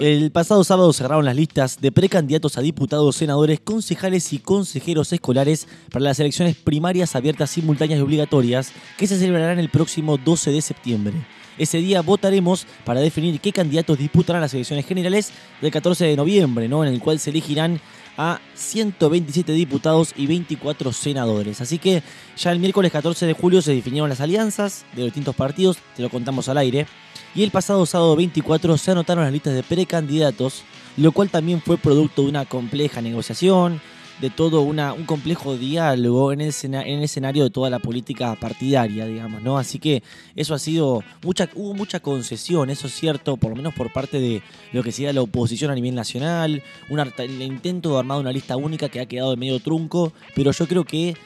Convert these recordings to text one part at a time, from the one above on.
El pasado sábado cerraron las listas de precandidatos a diputados, senadores, concejales y consejeros escolares para las elecciones primarias abiertas, simultáneas y obligatorias que se celebrarán el próximo 12 de septiembre. Ese día votaremos para definir qué candidatos disputarán las elecciones generales del 14 de noviembre, ¿no? en el cual se elegirán a 127 diputados y 24 senadores. Así que ya el miércoles 14 de julio se definieron las alianzas de los distintos partidos, te lo contamos al aire. Y el pasado sábado 24 se anotaron las listas de precandidatos, lo cual también fue producto de una compleja negociación, de todo una, un complejo diálogo en el, en el escenario de toda la política partidaria, digamos, ¿no? Así que eso ha sido, mucha, hubo mucha concesión, eso es cierto, por lo menos por parte de lo que sería la oposición a nivel nacional, un el intento de armar una lista única que ha quedado de medio trunco, pero yo creo que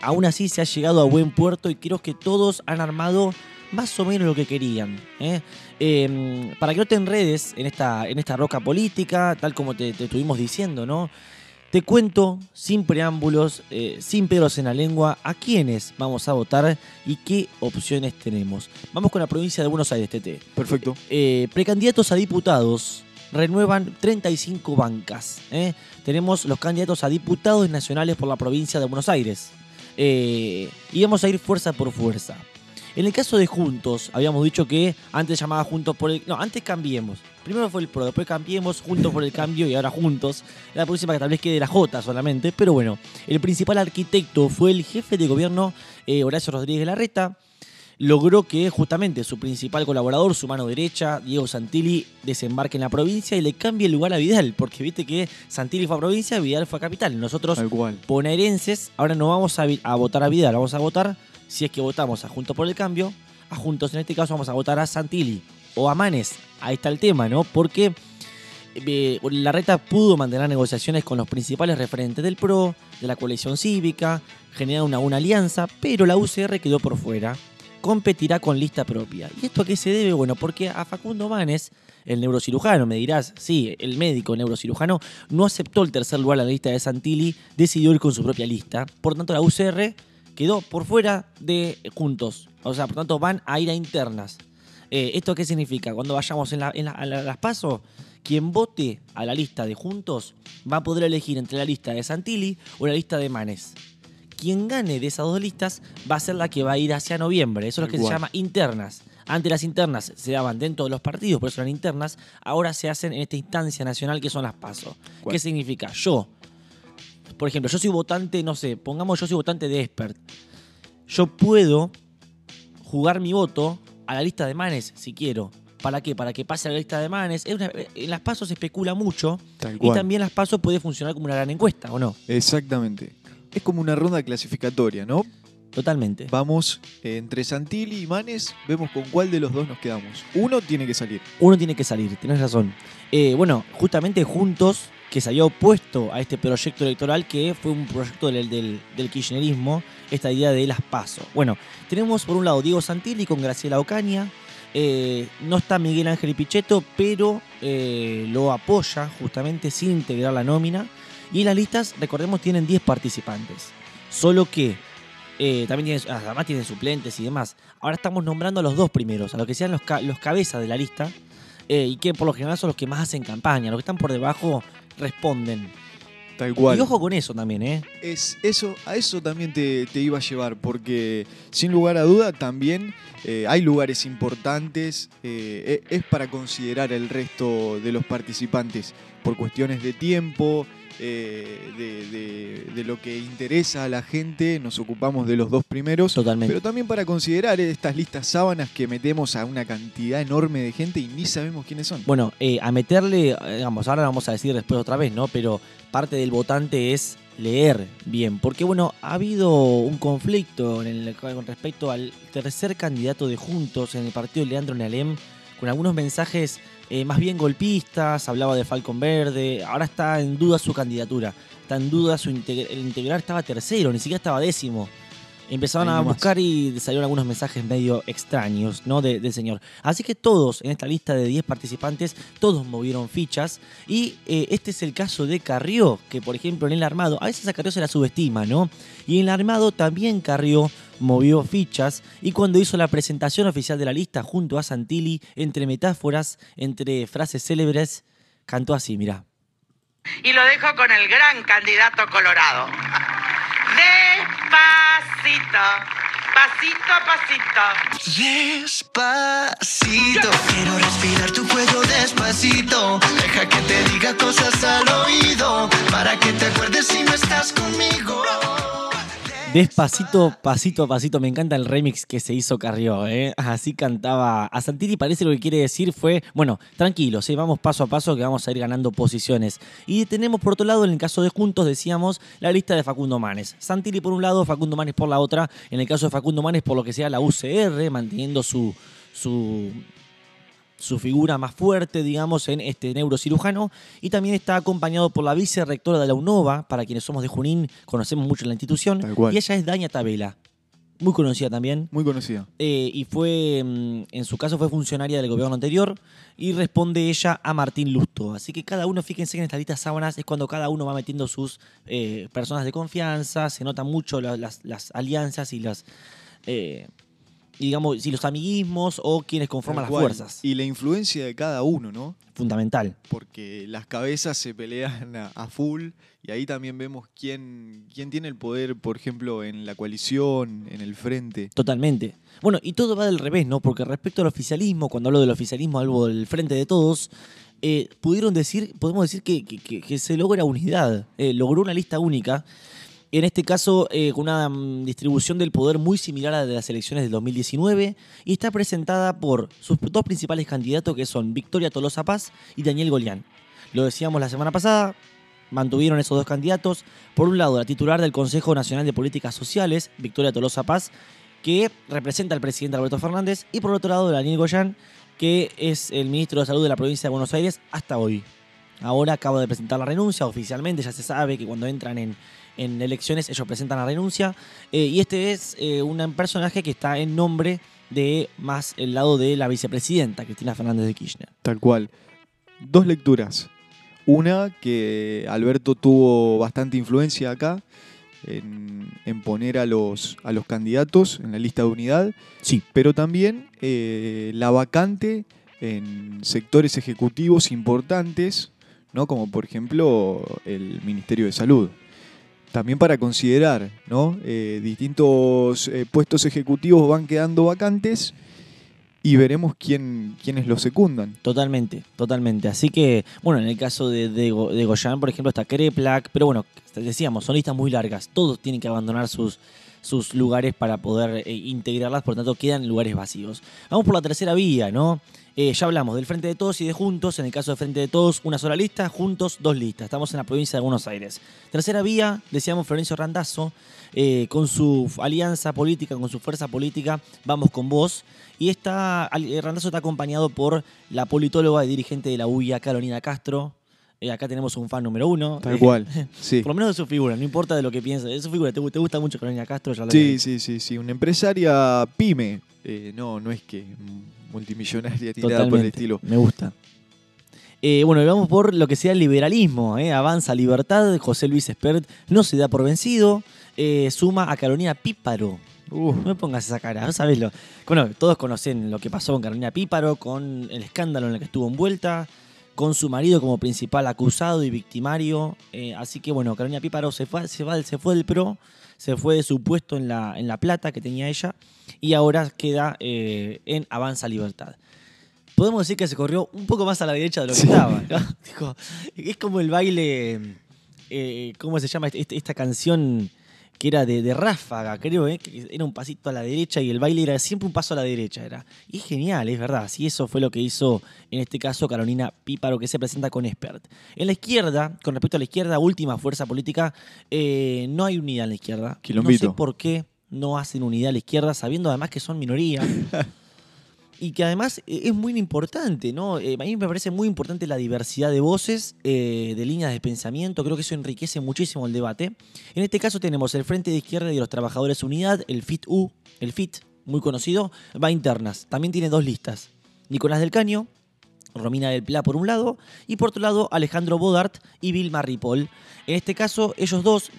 aún así se ha llegado a buen puerto y creo que todos han armado más o menos lo que querían. ¿eh? Eh, para que no te enredes en esta, en esta roca política, tal como te, te estuvimos diciendo, ¿no? Te cuento, sin preámbulos, eh, sin pelos en la lengua, a quiénes vamos a votar y qué opciones tenemos. Vamos con la provincia de Buenos Aires, TT. Perfecto. Eh, precandidatos a diputados renuevan 35 bancas. ¿eh? Tenemos los candidatos a diputados nacionales por la provincia de Buenos Aires. Eh, y vamos a ir fuerza por fuerza. En el caso de Juntos, habíamos dicho que antes llamaba Juntos por el... No, antes cambiemos. Primero fue el PRO, después cambiemos, Juntos por el Cambio y ahora Juntos. La próxima que tal vez quede la J solamente. Pero bueno, el principal arquitecto fue el jefe de gobierno eh, Horacio Rodríguez Larreta logró que justamente su principal colaborador, su mano derecha, Diego Santilli, desembarque en la provincia y le cambie el lugar a Vidal, porque viste que Santilli fue a provincia, Vidal fue a capital. Nosotros, Tal cual. bonaerenses, ahora no vamos a, vi- a votar a Vidal, vamos a votar, si es que votamos a Juntos por el Cambio, a Juntos en este caso vamos a votar a Santilli o a Manes. Ahí está el tema, ¿no? Porque eh, Larreta pudo mantener negociaciones con los principales referentes del PRO, de la coalición cívica, generar una, una alianza, pero la UCR quedó por fuera competirá con lista propia. ¿Y esto a qué se debe? Bueno, porque a Facundo Manes, el neurocirujano, me dirás, sí, el médico neurocirujano, no aceptó el tercer lugar en la lista de Santilli, decidió ir con su propia lista. Por tanto, la UCR quedó por fuera de Juntos. O sea, por tanto, van a ir a internas. Eh, ¿Esto qué significa? Cuando vayamos en, la- en la- a la- las pasos, quien vote a la lista de Juntos va a poder elegir entre la lista de Santilli o la lista de Manes quien gane de esas dos listas va a ser la que va a ir hacia noviembre. Eso es lo que se llama internas. Antes las internas se daban dentro de los partidos, por eso eran internas. Ahora se hacen en esta instancia nacional que son las PASO. ¿Qué significa? Yo, por ejemplo, yo soy votante, no sé, pongamos yo soy votante de expert. Yo puedo jugar mi voto a la lista de manes si quiero. ¿Para qué? Para que pase a la lista de manes. Una- en las pasos se especula mucho Tal y cual. también las pasos puede funcionar como una gran encuesta, ¿o no? Exactamente. Es como una ronda clasificatoria, ¿no? Totalmente. Vamos eh, entre Santilli y Manes, vemos con cuál de los dos nos quedamos. Uno tiene que salir. uno tiene que salir, tenés razón. Eh, bueno, justamente Juntos, que se había opuesto a este proyecto electoral que fue un proyecto del, del, kirchnerismo, esta idea de las PASO. Bueno, tenemos por un lado Diego Santilli con Graciela Ocaña, eh, no está Miguel Ángel Pichetto, pero eh, lo apoya justamente sin integrar la nómina. Y las listas, recordemos, tienen 10 participantes. Solo que eh, también tienen, además tienen suplentes y demás. Ahora estamos nombrando a los dos primeros, a los que sean los, los cabezas de la lista, y que por lo general son los que más hacen campaña. Los que están por debajo responden. Tal cual. Y ojo con eso también, ¿eh? Es eso, a eso también te, te iba a llevar, porque sin lugar a duda también eh, hay lugares importantes, eh, e- es para considerar el resto de los participantes por cuestiones de tiempo, eh, de, de- de lo que interesa a la gente, nos ocupamos de los dos primeros, Totalmente. pero también para considerar eh, estas listas sábanas que metemos a una cantidad enorme de gente y ni sabemos quiénes son. Bueno, eh, a meterle, digamos, ahora lo vamos a decir después otra vez, ¿no? Pero parte del votante es leer bien. Porque, bueno, ha habido un conflicto en el- con respecto al tercer candidato de Juntos en el partido de Leandro Nealem, con algunos mensajes eh, más bien golpistas, hablaba de Falcon Verde, ahora está en duda su candidatura, está en duda su integr- el integral estaba tercero, ni siquiera estaba décimo. Empezaron a buscar y salieron algunos mensajes medio extraños, ¿no? De- del señor. Así que todos en esta lista de 10 participantes, todos movieron fichas. Y eh, este es el caso de Carrió, que por ejemplo en el armado, a veces a Carrió se la subestima, ¿no? Y en el armado también Carrió movió fichas y cuando hizo la presentación oficial de la lista junto a Santilli, entre metáforas, entre frases célebres, cantó así, mirá. Y lo dejo con el gran candidato colorado. Despacito, pasito a pasito. Despacito, quiero respirar tu cuello despacito. Deja que te diga cosas al oído, para que te acuerdes si no estás conmigo. Despacito, pasito pasito, me encanta el remix que se hizo Carrió, ¿eh? Así cantaba. A Santilli parece lo que quiere decir fue, bueno, tranquilos, ¿eh? vamos paso a paso que vamos a ir ganando posiciones. Y tenemos por otro lado, en el caso de Juntos, decíamos, la lista de Facundo Manes. Santilli por un lado, Facundo Manes por la otra. En el caso de Facundo Manes, por lo que sea la UCR, manteniendo su, su su figura más fuerte, digamos, en este neurocirujano. Y también está acompañado por la vicerrectora de la UNOVA, para quienes somos de Junín, conocemos mucho la institución. Tal cual. Y ella es Daña Tabela, muy conocida también. Muy conocida. Eh, y fue, mm, en su caso, fue funcionaria del gobierno anterior y responde ella a Martín Lusto. Así que cada uno, fíjense que en esta lista sábanas es cuando cada uno va metiendo sus eh, personas de confianza, se notan mucho la- las, las alianzas y las, eh, digamos, y los amiguismos o quienes conforman las cual. fuerzas. Y la influencia de cada uno, ¿no? Fundamental. Porque las cabezas se pelean a, a full y ahí también vemos quién, quién tiene el poder, por ejemplo, en la coalición, en el frente. Totalmente. Bueno, y todo va del revés, ¿no? Porque respecto al oficialismo, cuando hablo del oficialismo, hablo del frente de todos, eh, pudieron decir, podemos decir que, que- que- que se logra unidad, eh, logró una lista única. En este caso, eh, con una mm, distribución del poder muy similar a la de las elecciones del 2019, y está presentada por sus dos principales candidatos, que son Victoria Tolosa Paz y Daniel Golián. Lo decíamos la semana pasada, mantuvieron esos dos candidatos. Por un lado, la titular del Consejo Nacional de Políticas Sociales, Victoria Tolosa Paz, que representa al presidente Alberto Fernández, y por otro lado, Daniel Goyán, que es el ministro de Salud de la provincia de Buenos Aires hasta hoy. Ahora acaba de presentar la renuncia oficialmente, ya se sabe que cuando entran en, en elecciones ellos presentan la renuncia. Eh, y este es eh, un personaje que está en nombre de más el lado de la vicepresidenta, Cristina Fernández de Kirchner. Tal cual. Dos lecturas. Una, que Alberto tuvo bastante influencia acá en, en poner a los, a los candidatos en la lista de unidad, Sí, pero también eh, la vacante en sectores ejecutivos importantes, ¿no? como por ejemplo el Ministerio de Salud. También para considerar, ¿no? Eh, distintos eh, puestos ejecutivos van quedando vacantes y veremos quién, quiénes los secundan. Totalmente, totalmente. Así que, bueno, en el caso de, de, de Goyan, por ejemplo, está Kreplak, pero bueno, decíamos, son listas muy largas. Todos tienen que abandonar sus, sus lugares para poder eh, integrarlas, por lo tanto quedan lugares vacíos. Vamos por la tercera vía, ¿no? Eh, ya hablamos del Frente de Todos y de Juntos. En el caso de Frente de Todos, una sola lista, Juntos, dos listas. Estamos en la provincia de Buenos Aires. Tercera vía, decíamos Florencio Randazzo, eh, con su alianza política, con su fuerza política, vamos con vos. Y está, eh, Randazzo está acompañado por la politóloga y dirigente de la UIA, Carolina Castro. Eh, acá tenemos un fan número uno. Tal cual. Sí. Por lo menos de su figura, no importa de lo que pienses. De su figura, ¿te, gu- te gusta mucho Carolina Castro? Ya lo Sí, sí, sí, sí. Una empresaria pyme. No, no es que multimillonaria ni nada por el estilo. Me gusta. Eh, bueno, y vamos por lo que sea el liberalismo. eh. Avanza Libertad, José Luis Espert no se da por vencido. eh, suma a Carolina Píparo. Uf, No me pongas esa cara, no sabes lo. Bueno, todos conocen lo que pasó con Carolina Píparo, con el escándalo en el que estuvo envuelta, con su marido como principal acusado y victimario. eh, así que bueno, Carolina Píparo se fue, se, va- se fue del PRO, se fue de su puesto en la, en la plata que tenía ella y ahora queda eh, en Avanza Libertad. Podemos decir que se corrió un poco más a la derecha de lo que Sí. estaba. ¿no? Es como el baile, eh, ¿cómo se llama este- esta canción? Que era de, de ráfaga, creo, ¿eh? que era un pasito a la derecha y el baile era siempre un paso a la derecha. Era. Y es genial, es verdad. Sí, eso fue lo que hizo en este caso Carolina Píparo, que se presenta con Expert. En la izquierda, con respecto a la izquierda, última fuerza política, eh, no hay unidad en la izquierda. No Quilombito. sé por qué no hacen unidad a la izquierda, sabiendo además que son minoría. Y que además eh, es muy importante, ¿no? Eh, a mí me parece muy importante la diversidad de voces, eh, de líneas de pensamiento. Creo que eso enriquece muchísimo el debate. En este caso tenemos el Frente de Izquierda y los Trabajadores Unidad, el FIT-U, el FIT, muy conocido, va a internas. También tiene dos listas. Nicolás del Caño, Romina del Pla por un lado, y por otro lado Alejandro Bodart y Vilma Ripoll. En este caso, ellos dos,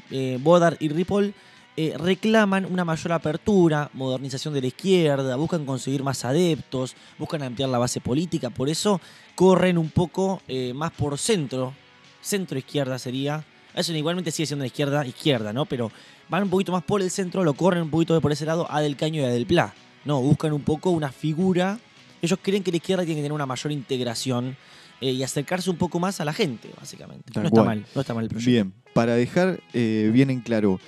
Bodart y Ripoll, eh, reclaman una mayor apertura, modernización de la izquierda, buscan conseguir más adeptos, buscan ampliar la base política, por eso corren un poco eh, más por centro, centro izquierda sería. Eso igualmente sigue siendo izquierda, izquierda, ¿no? Pero van un poquito más por el centro, lo corren un poquito por ese lado a Del Caño y a Del Pla. No, buscan un poco una figura. Ellos creen que la izquierda tiene que tener una mayor integración eh, y acercarse un poco más a la gente, básicamente. Tal no está mal, no está mal el proyecto. Bien, para dejar bien en claro,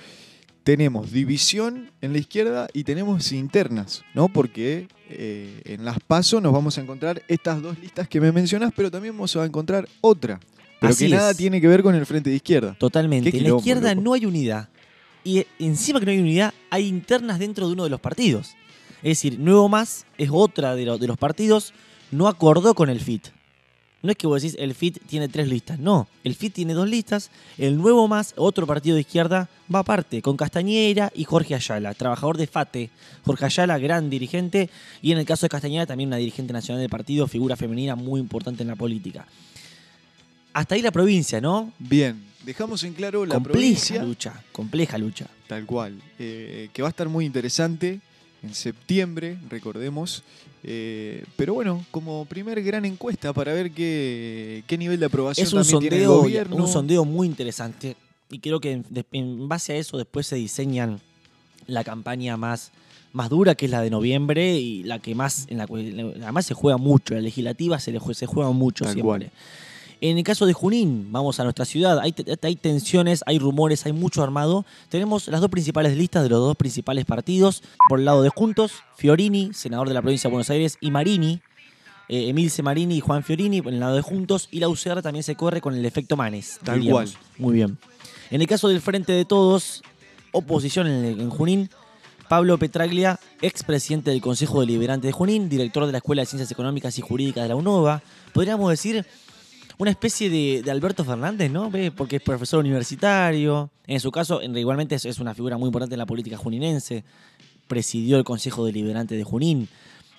tenemos división en la izquierda y tenemos internas, ¿no? Porque eh, en las PASO nos vamos a encontrar estas dos listas que me mencionas, pero también vamos a encontrar otra. Pero Así que nada es. tiene que ver con el frente de izquierda. Totalmente. En la izquierda loco. no hay unidad. Y eh, encima que no hay unidad, hay internas dentro de uno de los partidos. Es decir, Nuevo Más es otra de, lo- de los partidos, no acordó con el FIT. No es que vos decís, el FIT tiene tres listas. No, el FIT tiene dos listas. El Nuevo Más, otro partido de izquierda, va aparte, con Castañera y Jorge Ayala, trabajador de FATE. Jorge Ayala, gran dirigente. Y en el caso de Castañera, también una dirigente nacional del partido, figura femenina muy importante en la política. Hasta ahí la provincia, ¿no? Bien, dejamos en claro la compleja provincia, lucha, compleja lucha. tal cual, eh, que va a estar muy interesante en septiembre, recordemos. Eh, pero bueno, como primer gran encuesta para ver qué, qué nivel de aprobación Es un también tiene el sondeo, gobierno. un sondeo muy interesante y creo que en, base a eso después se diseñan la campaña más, más dura, que es la de noviembre y la que más, en la además se juega mucho, la legislativa se, le se juega mucho Tal siempre. cual. En el caso de Junín, vamos a nuestra ciudad, hay, te- hay tensiones, hay rumores, hay mucho armado. Tenemos las dos principales listas de los dos principales partidos. Por el lado de Juntos, Fiorini, senador de la provincia de Buenos Aires, y Marini, eh, Emilce Marini y Juan Fiorini, por el lado de Juntos. Y la UCR también se corre con el efecto Manes. Tal diríamos. cual. Muy bien. En el caso del Frente de Todos, oposición en, el- en Junín, Pablo Petraglia, expresidente del Consejo Deliberante de Junín, director de la Escuela de Ciencias Económicas y Jurídicas de la UNOVA. Podríamos decir una especie de, Alberto Fernández, ¿no? Porque es profesor universitario. En su caso, en- igualmente es, es una figura muy importante en la política juninense. Presidió el Consejo Deliberante de Junín.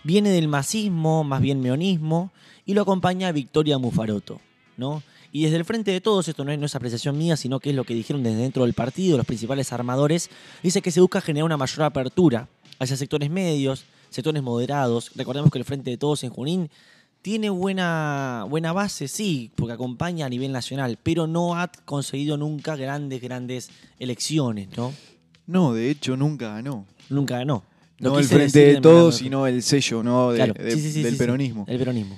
Viene del masismo, más bien meonismo, y lo acompaña Victoria Mufaroto, ¿no? Y desde el frente de todos, esto no es, no es apreciación mía, sino que es lo que dijeron desde dentro del partido, los principales armadores, dice que se busca generar una mayor apertura hacia sectores medios, sectores moderados. Recordemos que el frente de todos en Junín tiene buena, buena base, sí, porque acompaña a nivel nacional, pero no ha conseguido nunca grandes, grandes elecciones, ¿no? No, de hecho nunca ganó. Nunca ganó. Lo No el frente de todos, sino el sello ¿no? de- Claro, de- sí, sí, sí, del peronismo. El peronismo.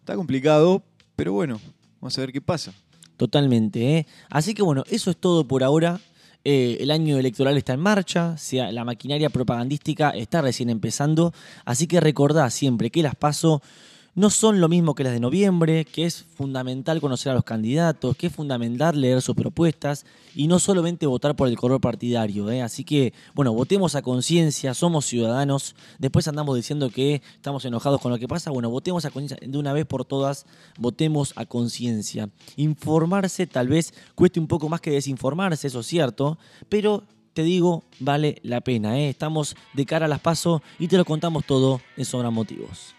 Está complicado, pero bueno, vamos a ver qué pasa. Totalmente. ¿eh? Así que bueno, eso es todo por ahora. Eh, el año electoral está en marcha, sea, la maquinaria propagandística está recién empezando, así que recordá siempre que las PASO no son lo mismo que las de noviembre, que es fundamental conocer a los candidatos, que es fundamental leer sus propuestas y no solamente votar por el color partidario. ¿eh? Así que, bueno, votemos a conciencia, somos ciudadanos, después andamos diciendo que estamos enojados con lo que pasa, bueno, votemos a conciencia de una vez por todas, votemos a conciencia. Informarse tal vez cueste un poco más que desinformarse, eso es cierto, pero te digo, vale la pena. ¿eh? Estamos de cara a las paso y te lo contamos todo en Sobran Motivos.